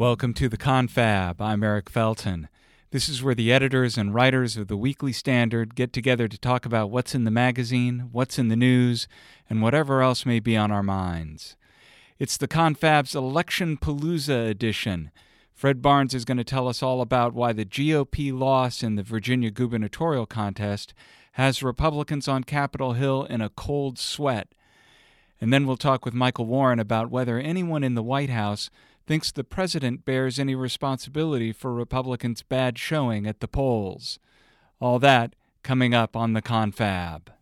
Welcome to the Confab. I'm Eric Felten. This is where the editors and writers of the Weekly Standard get together to talk about what's in the magazine, what's in the news, and whatever else may be on our minds. It's the Confab's Election Palooza edition. Fred Barnes is going to tell us all about why the GOP loss in the Virginia gubernatorial contest has Republicans on Capitol Hill in a cold sweat. And then we'll talk with Michael Warren about whether anyone in the White House thinks the president bears any responsibility for Republicans' bad showing at the polls. All that coming up on the confab.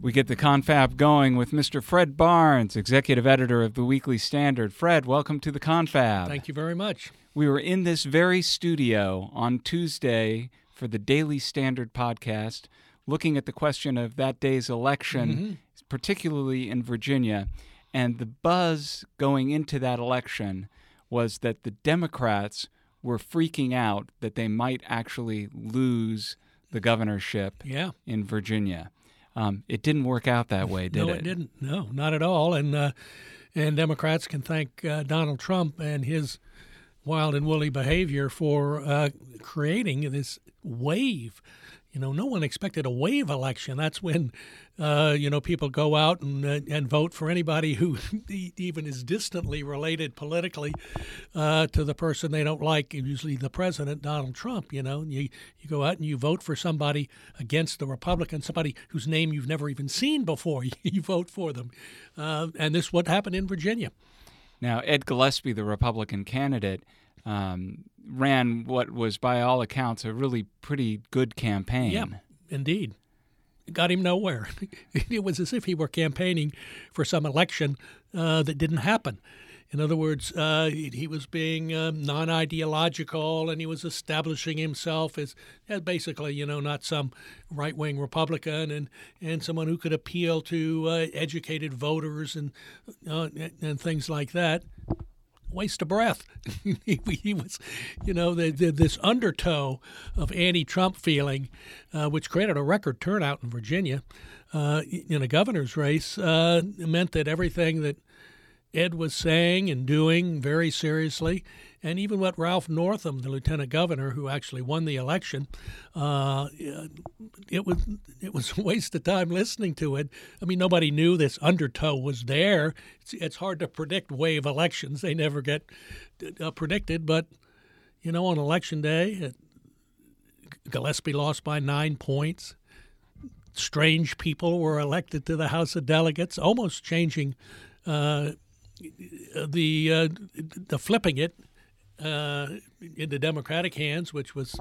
We get the confab going with Mr. Fred Barnes, executive editor of the Weekly Standard. Fred, welcome to the confab. Thank you very much. We were in this very studio on Tuesday for the Daily Standard podcast, looking at the question of that day's election, mm-hmm. particularly in Virginia. And the buzz going into that election was that the Democrats were freaking out that they might actually lose the governorship yeah. in Virginia. Um, it didn't work out that way, did no, it? No, it didn't. No, not at all. And uh, and Democrats can thank uh, Donald Trump and his wild and woolly behavior for uh, creating this wave. You know, no one expected a wave election. That's when, uh, you know, people go out and uh, and vote for anybody who even is distantly related politically uh, to the person they don't like. Usually, the president, Donald Trump. You know, you you go out and you vote for somebody against the Republican, somebody whose name you've never even seen before. you vote for them, uh, and this is what happened in Virginia. Now, Ed Gillespie, the Republican candidate um, ran what was, by all accounts, a really pretty good campaign. Yeah, indeed. Got him nowhere. it was as if he were campaigning for some election uh, that didn't happen. In other words, uh, he was being uh, non ideological and he was establishing himself as, as basically, you know, not some right wing Republican and, and someone who could appeal to uh, educated voters and, uh, and things like that waste of breath. he, he, was, you know, the, the, this undertow of anti-Trump feeling, uh, which created a record turnout in Virginia uh, in a governor's race, meant that everything that Ed was saying and doing very seriously and even what Ralph Northam, the lieutenant governor who actually won the election, uh, it was it was a waste of time listening to it. I mean, nobody knew this undertow was there. It's, it's hard to predict wave elections; they never get uh, predicted. But you know, on election day, it, Gillespie lost by nine points. Strange people were elected to the House of Delegates, almost changing uh, the uh, the flipping it uh, into Democratic hands, which was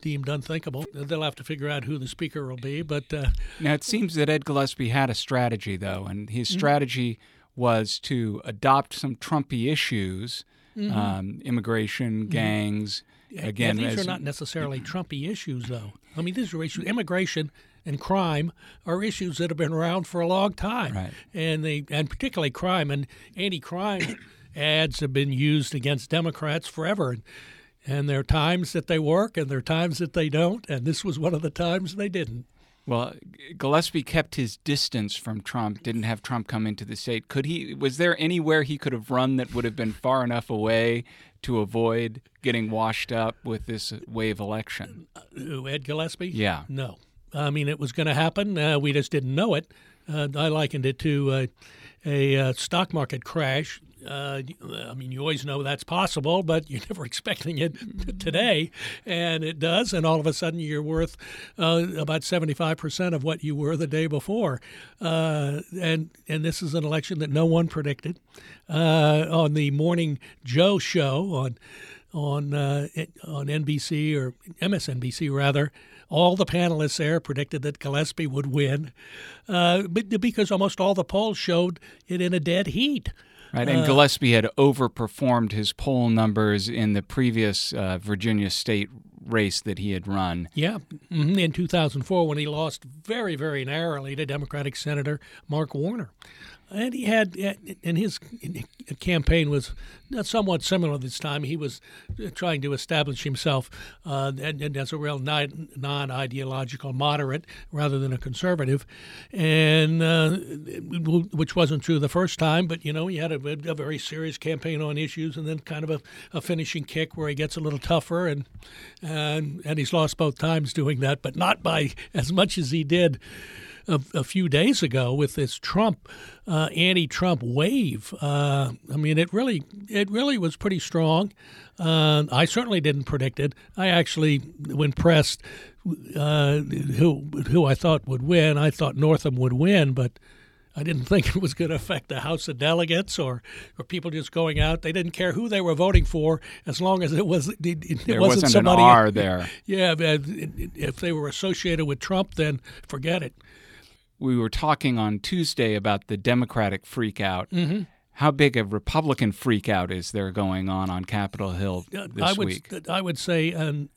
deemed unthinkable. They'll have to figure out who the speaker will be. But uh, now it seems that Ed Gillespie had a strategy, though, and his mm-hmm. strategy was to adopt some Trumpy issues, mm-hmm. um, immigration, mm-hmm. gangs. Mm-hmm. Again, yeah, these as, are not necessarily Trumpy issues, though. I mean, these are issues. Immigration and crime are issues that have been around for a long time, right. and they and particularly crime and anti-crime ads have been used against Democrats forever. And there are times that they work and there are times that they don't. And this was one of the times they didn't. Well, Gillespie kept his distance from Trump, didn't have Trump come into the state. Could he was there anywhere he could have run that would have been far enough away to avoid getting washed up with this wave election? Uh, Ed Gillespie? Yeah. No. I mean, it was going to happen. Uh, we just didn't know it. Uh, I likened it to uh, a uh, stock market crash uh, I mean, you always know that's possible, but you're never expecting it today, and it does. And all of a sudden, you're worth uh, about 75% of what you were the day before. Uh, and and this is an election that no one predicted. Uh, on the Morning Joe show on on uh, on NBC or MSNBC rather, all the panelists there predicted that Gillespie would win, uh, but because almost all the polls showed it in a dead heat. Right, and uh, Gillespie had overperformed his poll numbers in the previous uh, Virginia state race that he had run. Yeah, mm-hmm. in 2004 when he lost very, very narrowly to Democratic Senator Mark Warner. And he had, and his campaign was somewhat similar this time. He was trying to establish himself uh, and, and as a real non ideological moderate rather than a conservative, and uh, which wasn't true the first time. But you know, he had a, a very serious campaign on issues, and then kind of a, a, finishing kick where he gets a little tougher, and and and he's lost both times doing that, but not by as much as he did a, a few days ago with this Trump uh, anti-Trump wave. Uh, I mean, it really it really was pretty strong. Uh, I certainly didn't predict it. I actually, when pressed, uh, who who I thought would win, I thought Northam would win, but. I didn't think it was going to affect the House of Delegates or, or people just going out. They didn't care who they were voting for as long as it was it, it there wasn't, wasn't somebody. an R there. Yeah, if they were associated with Trump, then forget it we were talking on Tuesday about the Democratic freakout. Mm-hmm. How big a Republican freakout is there going on on Capitol Hill this I would, week? I would say um,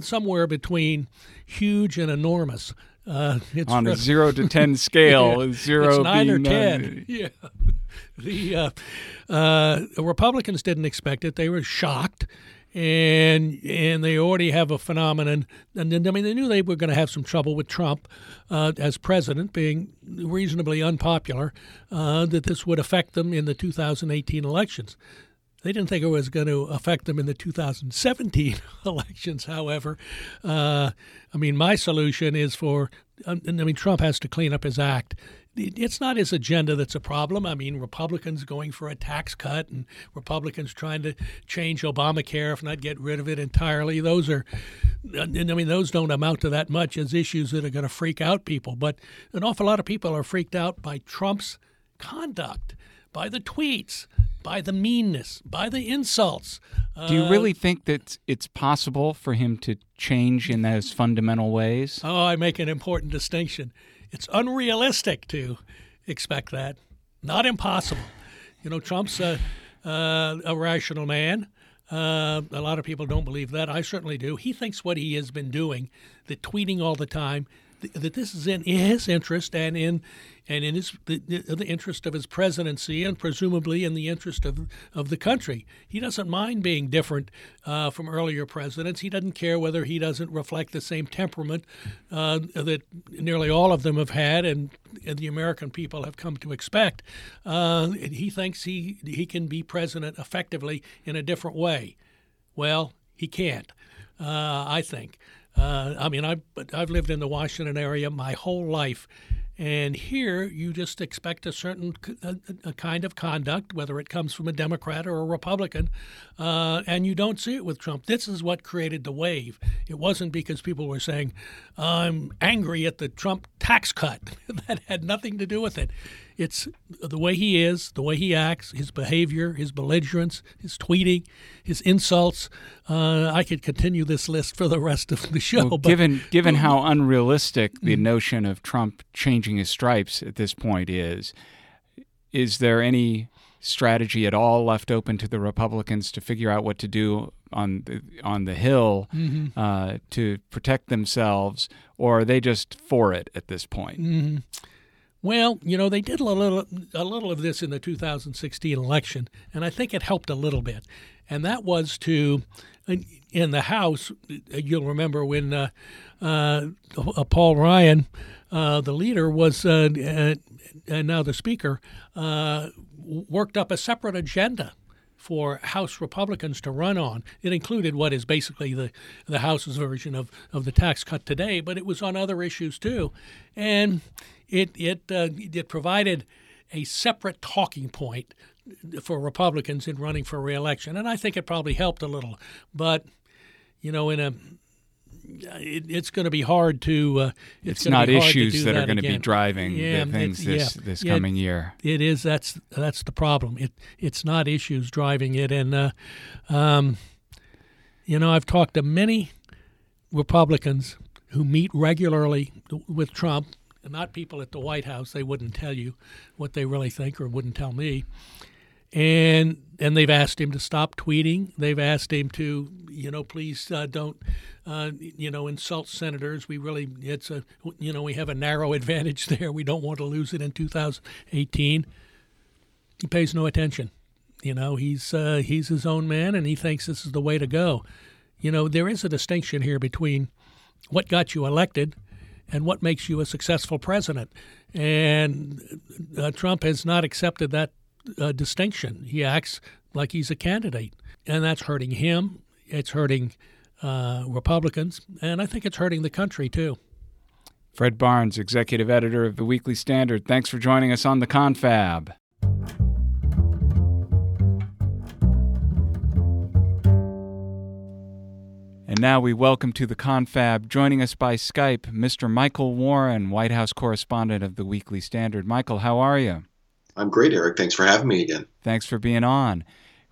somewhere between huge and enormous. Uh, on a zero to ten scale, yeah, zero it's nine being or ten. yeah, the uh, uh, Republicans didn't expect it; they were shocked and and they already have a phenomenon. And I mean, they knew they were going to have some trouble with Trump uh, as president, being reasonably unpopular. Uh, that this would affect them in the 2018 elections. They didn't think it was going to affect them in the 2017 elections. However, uh, I mean, my solution is for. I mean, Trump has to clean up his act it's not his agenda that's a problem. I mean, Republicans going for a tax cut and Republicans trying to change Obamacare, if not get rid of it entirely. Those are, I mean, those don't amount to that much as issues that are going to freak out people. But an awful lot of people are freaked out by Trump's conduct, by the tweets, by the meanness, by the insults. Do you uh, really think that it's possible for him to change in those fundamental ways? Oh, I make an important distinction. It's unrealistic to expect that. Not impossible. You know, Trump's a, uh, a rational man. Uh, a lot of people don't believe that. I certainly do. He thinks what he has been doing, the tweeting all the time, that this is in his interest and in and in his the, the, interest of his presidency and presumably in the interest of of the country. He doesn't mind being different uh, from earlier presidents. He doesn't care whether he doesn't reflect the same temperament uh, that nearly all of them have had and, and the American people have come to expect. Uh, he thinks he he can be president effectively in a different way. Well, he can't. Uh, I think. Uh, I mean, I've, I've lived in the Washington area my whole life. And here you just expect a certain a, a kind of conduct, whether it comes from a Democrat or a Republican, uh, and you don't see it with Trump. This is what created the wave. It wasn't because people were saying, I'm angry at the Trump tax cut. that had nothing to do with it. It's the way he is, the way he acts, his behavior, his belligerence, his tweeting, his insults. Uh, I could continue this list for the rest of the show. Well, given given how unrealistic the mm. notion of Trump changing his stripes at this point is, is there any strategy at all left open to the Republicans to figure out what to do on the on the Hill mm-hmm. uh, to protect themselves, or are they just for it at this point? Mm-hmm. Well, you know, they did a little, a little of this in the 2016 election, and I think it helped a little bit. And that was to, in the House, you'll remember when uh, uh, Paul Ryan, uh, the leader, was, uh, and now the Speaker, uh, worked up a separate agenda for House Republicans to run on. It included what is basically the, the House's version of, of the tax cut today, but it was on other issues too. And it, it, uh, it provided a separate talking point for Republicans in running for reelection. And I think it probably helped a little. But, you know, in a it, it's going to be hard to. Uh, it's, it's not issues that, that, are going to be driving yeah, things this yeah, this coming year. It is. That's that's the problem. It it's not issues driving it, and uh, um, you know I've talked to many Republicans who meet regularly with Trump, not people at the White House. They wouldn't tell you what they really think, or wouldn't tell me and and they've asked him to stop tweeting. They've asked him to, you know, please uh, don't, uh, you know, insult senators. We really, it's a, you know, we have a narrow advantage there. We don't want to lose it in 2018. he pays no attention. You know, he's uh, he's his own man, and he thinks this is the way to go. You know, there is a distinction here between what got you elected and what makes you a successful president. And uh, Trump has not accepted that uh, distinction. He acts like he's a candidate, and that's hurting him. It's hurting uh, Republicans, and I think it's hurting the country too. Fred Barnes, executive editor of the Weekly Standard, thanks for joining us on the Confab. And now we welcome to the confab, joining us by Skype, Mr. Michael Warren, White House correspondent of the Weekly Standard. Michael, how are you? I'm great, Eric. Thanks for having me again. Thanks for being on.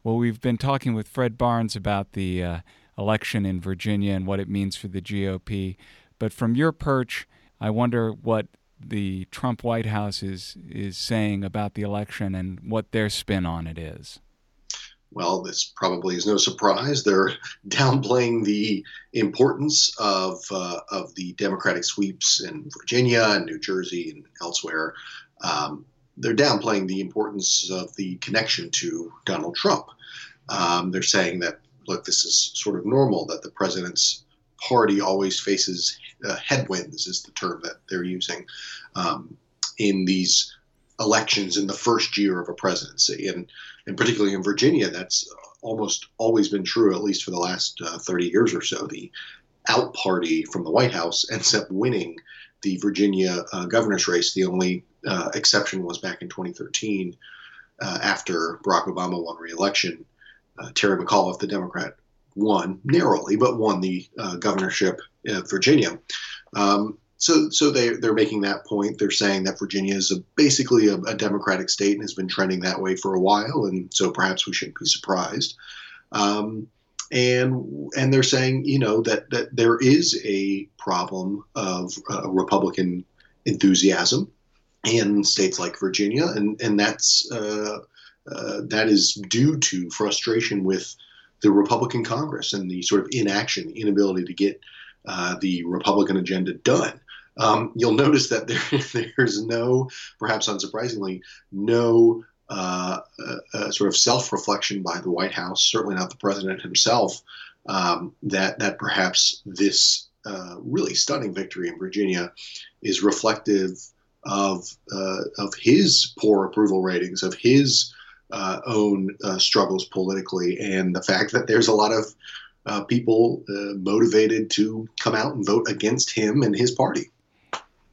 Well, we've been talking with Fred Barnes about the uh, election in Virginia and what it means for the GOP. But from your perch, I wonder what the Trump White House is is saying about the election and what their spin on it is. Well, this probably is no surprise. They're downplaying the importance of uh, of the Democratic sweeps in Virginia and New Jersey and elsewhere. Um, they're downplaying the importance of the connection to Donald Trump. Um, they're saying that look, this is sort of normal that the president's party always faces uh, headwinds, is the term that they're using um, in these elections in the first year of a presidency. And, and particularly in Virginia, that's almost always been true, at least for the last uh, 30 years or so. The out party from the White House ends up winning the Virginia uh, governor's race. The only uh, exception was back in 2013 uh, after Barack Obama won re-election. Uh, Terry McAuliffe, the Democrat, won narrowly, but won the uh, governorship of Virginia. Um, so, so they they're making that point. They're saying that Virginia is a, basically a, a, Democratic state and has been trending that way for a while, and so perhaps we shouldn't be surprised. Um, and and they're saying, you know, that that there is a problem of uh, Republican enthusiasm in states like Virginia, and and that's uh, uh, that is due to frustration with the Republican Congress and the sort of inaction, the inability to get uh, the Republican agenda done. Um, you'll notice that there, there's no, perhaps unsurprisingly, no uh, uh, uh sort of self-reflection by the White House, certainly not the president himself, um, that that perhaps this uh, really stunning victory in Virginia is reflective of uh, of his poor approval ratings, of his uh, own struggles politically, and the fact that there's a lot of people motivated to come out and vote against him and his party.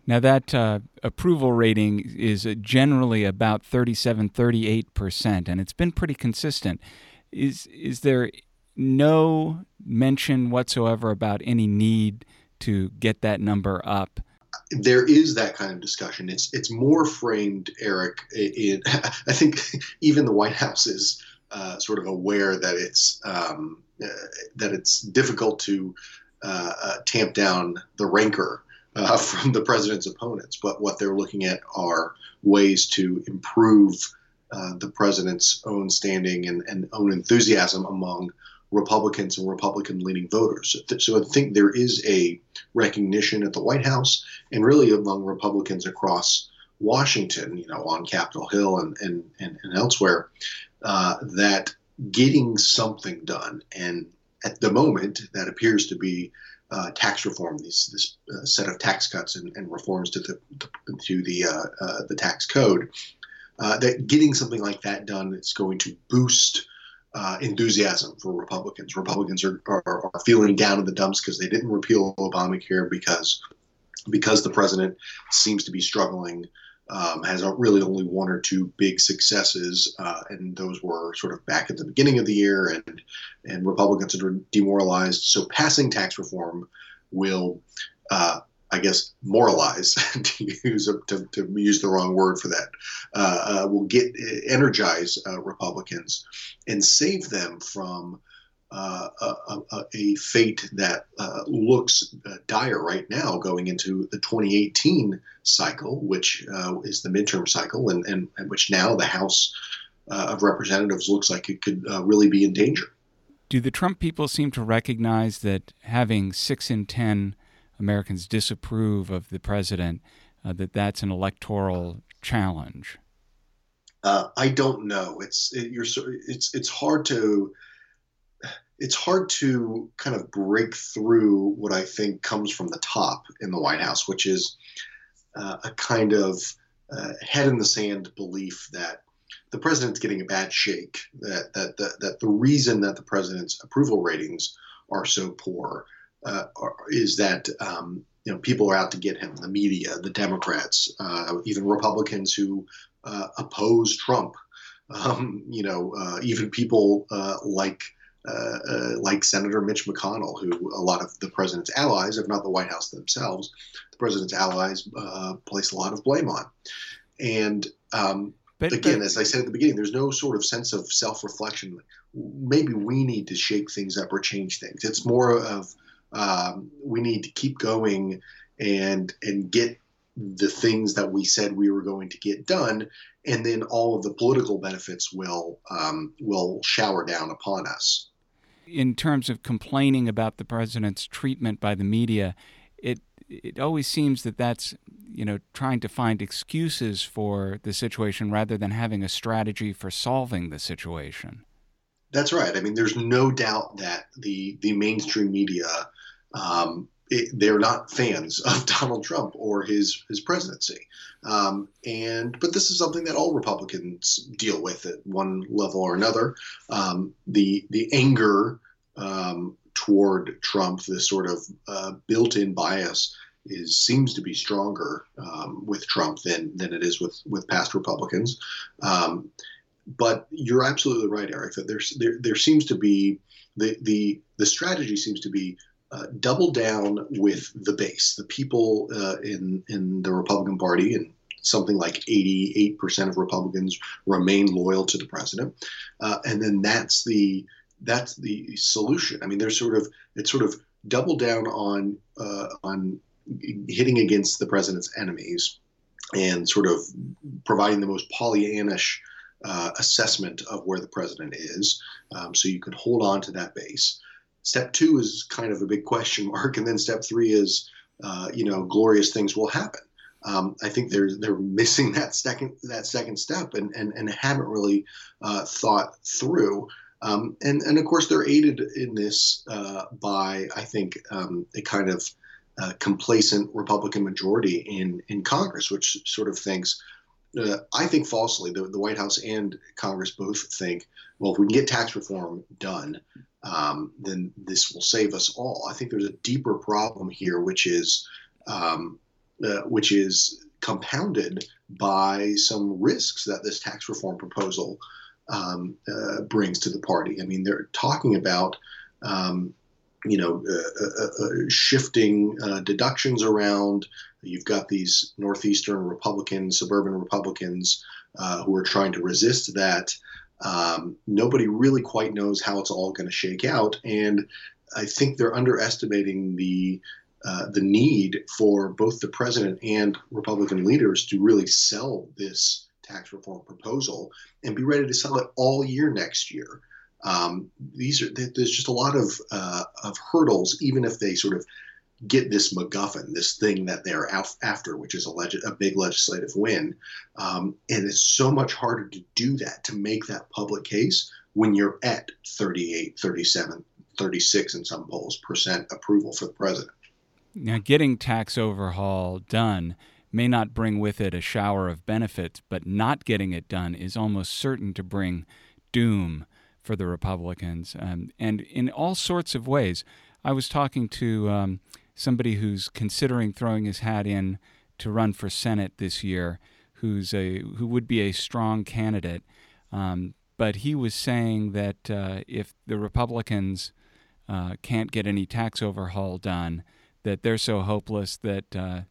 Now, that uh, approval rating is generally about 37, 38%, and it's been pretty consistent. Is, is there no mention whatsoever about any need to get that number up? there is that kind of discussion. It's it's more framed, Eric. In, I think even the White House is uh, sort of aware that it's um, uh, that it's difficult to uh, uh tamp down the rancor uh, from the president's opponents. But what they're looking at are ways to improve uh, the president's own standing and, and own enthusiasm among Republicans and Republican leaning voters. So I think there is a recognition at the White House and really among Republicans across Washington, you know, on Capitol Hill and, and, and, and elsewhere, uh, that getting something done, and at the moment, that appears to be uh, tax reform, this, this uh, set of tax cuts and, and reforms to the, to the, uh, uh, the tax code, uh, that getting something like that done is going to boost uh, enthusiasm for Republicans. Republicans are, are, are feeling down in the dumps because they didn't repeal Obamacare because because the president seems to be struggling. Um, has really only one or two big successes, uh, and those were sort of back at the beginning of the year, and and Republicans are demoralized. So passing tax reform will uh, I guess, moralize to use a, to, to, use the wrong word for that, uh, uh, will get energize uh, Republicans and save them from uh, a, a, a, fate that uh, looks uh, dire right now going into the 2018 cycle, which is the midterm cycle, and, and, and, which now the House of Representatives looks like it could really be in danger. Do the Trump people seem to recognize that having six in 10 Americans disapprove of the president, uh, that that's an electoral challenge? Uh, I don't know. It's it, you're it's it's hard to it's hard to kind of break through what I think comes from the top in the White House, which is uh, a kind of uh, head in the sand belief that the president's getting a bad shake. That that that, that the reason that the president's approval ratings are so poor uh, is that um, you know people are out to get him. The media, the Democrats, uh, even Republicans who uh, oppose Trump. Um, you know, uh, even people uh, like. like Senator Mitch McConnell, who a lot of the president's allies, if not the White House themselves, the president's allies place a lot of blame on. And um, but, again, but, as I said at the beginning, there's no sort of sense of self-reflection. Maybe we need to shake things up or change things. It's more of um, we need to keep going and and get the things that we said we were going to get done, and then all of the political benefits will um, will shower down upon us. In terms of complaining about the president's treatment by the media, it it always seems that that's you know trying to find excuses for the situation rather than having a strategy for solving the situation. That's right. I mean, there's no doubt that the the mainstream media um, it, they're not fans of Donald Trump or his his presidency. Um, and but this is something that all Republicans deal with at one level or another. Um, the the anger um, toward Trump, this sort of uh, built-in bias, is seems to be stronger um, with Trump than than it is with with past Republicans. Um, but you're absolutely right, Eric. That there's there there seems to be the the the strategy seems to be uh, double down with the base, the people uh, in in the Republican Party, and something like 88% of Republicans remain loyal to the president, uh, and then that's the that's the solution. I mean, there's sort of it's sort of double down on uh, on hitting against the president's enemies and sort of providing the most Pollyannish uh, assessment of where the president is, um, so you can hold on to that base. Step two is kind of a big question mark, and then step three is, uh, you know, glorious things will happen. Um, I think they're they're missing that second that second step and and, and haven't really uh, thought through um, and, and of course, they're aided in this uh, by, I think, um, a kind of uh, complacent Republican majority in, in Congress, which sort of thinks, uh, I think falsely, the, the White House and Congress both think, well, if we can get tax reform done, um, then this will save us all. I think there's a deeper problem here, which is um, uh, which is compounded by some risks that this tax reform proposal um, uh, brings to the party. I mean, they're talking about, um, you know, uh, uh, uh shifting uh, deductions around. You've got these northeastern Republicans, suburban Republicans, uh, who are trying to resist that. Um, nobody really quite knows how it's all going to shake out, and I think they're underestimating the uh, the need for both the president and Republican leaders to really sell this tax reform proposal and be ready to sell it all year next year. Um, these are there's just a lot of uh, of hurdles, even if they sort of get this MacGuffin, this thing that they're after, which is a, leg- a big legislative win. Um, and it's so much harder to do that, to make that public case when you're at 38, 37, 36 in some polls percent approval for the president. Now, getting tax overhaul done may not bring with it a shower of benefits, but not getting it done is almost certain to bring doom for the Republicans, um, and in all sorts of ways. I was talking to um, somebody who's considering throwing his hat in to run for Senate this year, who's a who would be a strong candidate, um, but he was saying that uh, if the Republicans uh, can't get any tax overhaul done, that they're so hopeless that uh,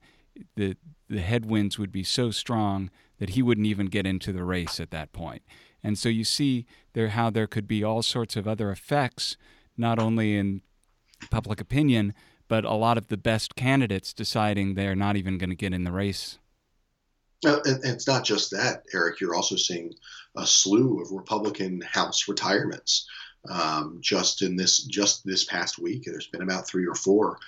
the the headwinds would be so strong that he wouldn't even get into the race at that point. And so you see there how there could be all sorts of other effects, not only in public opinion, but a lot of the best candidates deciding they're not even going to get in the race. Uh, and it's not just that, Eric. You're also seeing a slew of Republican House retirements. Um, just in this just this past week, there's been about three or four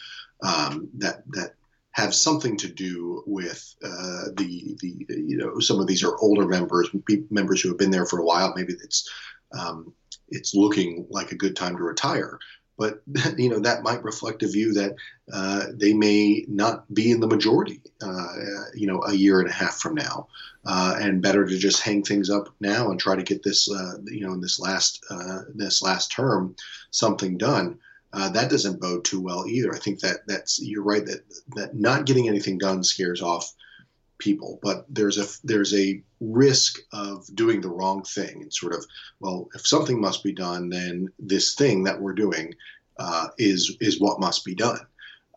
um, that that have something to do with uh, the the you know some of these are older members, members who have been there for a while. Maybe it's um, it's looking like a good time to retire. But you know that might reflect a view that uh, they may not be in the majority, uh, you know, a year and a half from now, uh, and better to just hang things up now and try to get this, uh, you know, in this last uh, this last term, something done. Uh, that doesn't bode too well either. I think that that's you're right that that not getting anything done scares off people, but there's a there's a risk of doing the wrong thing and sort of well, if something must be done, then this thing that we're doing uh, is is what must be done.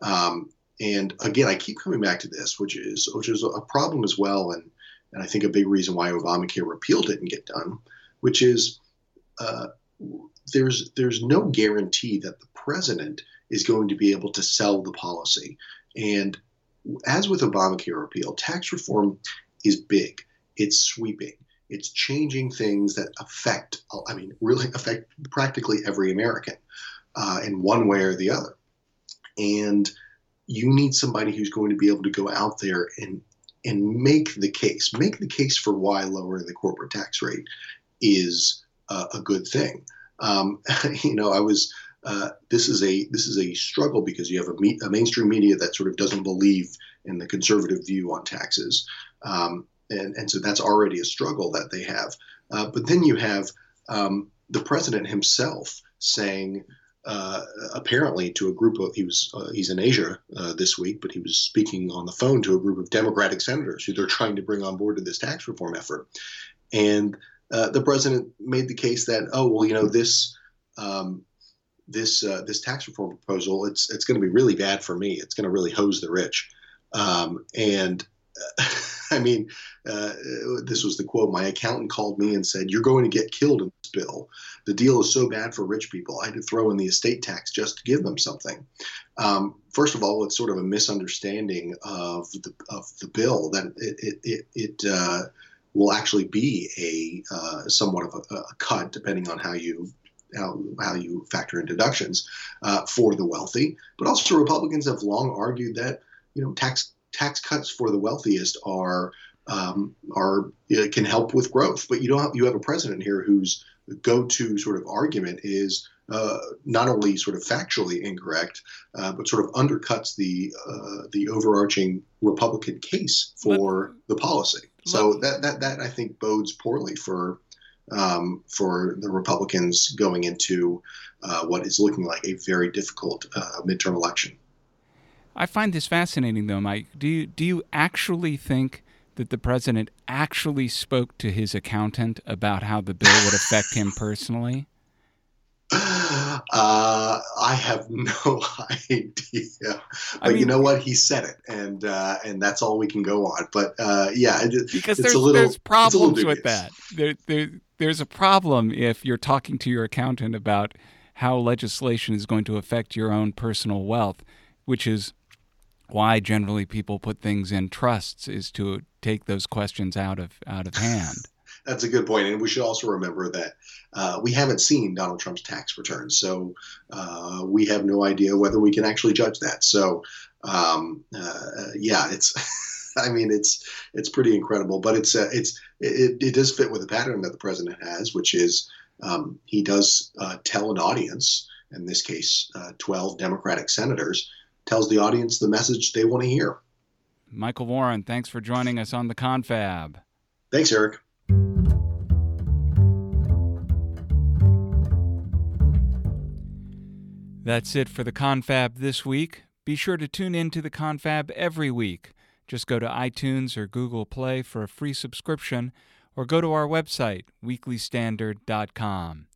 Um, and again, I keep coming back to this, which is which is a problem as well, and and I think a big reason why Obamacare repeal didn't get done, which is uh, there's there's no guarantee that the president is going to be able to sell the policy, and as with Obamacare repeal, tax reform is big. It's sweeping. It's changing things that affect, I mean, really affect practically every American uh, in one way or the other. And you need somebody who's going to be able to go out there and and make the case, make the case for why lowering the corporate tax rate is uh, a good thing. Um, you know, I was uh, this is a this is a struggle because you have a, me- a, mainstream media that sort of doesn't believe in the conservative view on taxes, um, and and so that's already a struggle that they have. Uh, but then you have um, the president himself saying. Uh, apparently, to a group of he was uh, he's in Asia uh, this week, but he was speaking on the phone to a group of Democratic senators who they're trying to bring on board to this tax reform effort, and the president made the case that oh well you know this um, this uh, this tax reform proposal, it's it's going to be really bad for me. It's going to really hose the rich. Um, and uh, I mean, uh, this was the quote. My accountant called me and said, "You're going to get killed in this bill. The deal is so bad for rich people. I had to throw in the estate tax just to give them something." Um, first of all, it's sort of a misunderstanding of the of the bill that it it it. it uh, will actually be a uh, somewhat of a, a, cut, depending on how you how, how you factor in deductions uh, for the wealthy. But also, Republicans have long argued that you know tax tax cuts for the wealthiest are um, are can help with growth. But you don't have, you have a president here whose go-to sort of argument is uh, not only sort of factually incorrect, uh, but sort of undercuts the uh, the overarching Republican case for the policy. So that, that that I think bodes poorly for um, for the Republicans going into uh, what is looking like a very difficult uh, midterm election. I find this fascinating, though, Mike. Do you do you actually think that the president actually spoke to his accountant about how the bill would affect him personally? Uh, I have no idea. But I mean, you know what? He said it, and uh, and that's all we can go on. But uh, yeah, it, because there's, little, there's problems with that. There, there, there's a problem if you're talking to your accountant about how legislation is going to affect your own personal wealth, which is why generally people put things in trusts is to take those questions out of out of hand. That's a good point, and we should also remember that uh, we haven't seen Donald Trump's tax returns, so uh, we have no idea whether we can actually judge that. So, um, uh, yeah, it's. I mean, it's it's pretty incredible, but it's uh, it's it, it does fit with the pattern that the president has, which is um, he does uh, tell an audience, in this case, uh, 12 Democratic senators, tells the audience the message they want to hear. Michael Warren, thanks for joining us on the Confab. Thanks, Eric. That's it for the Confab this week. Be sure to tune in to the Confab every week. Just go to iTunes or Google Play for a free subscription or go to our website, weeklystandard.com.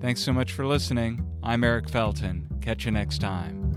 Thanks so much for listening. I'm Eric Felten. Catch you next time.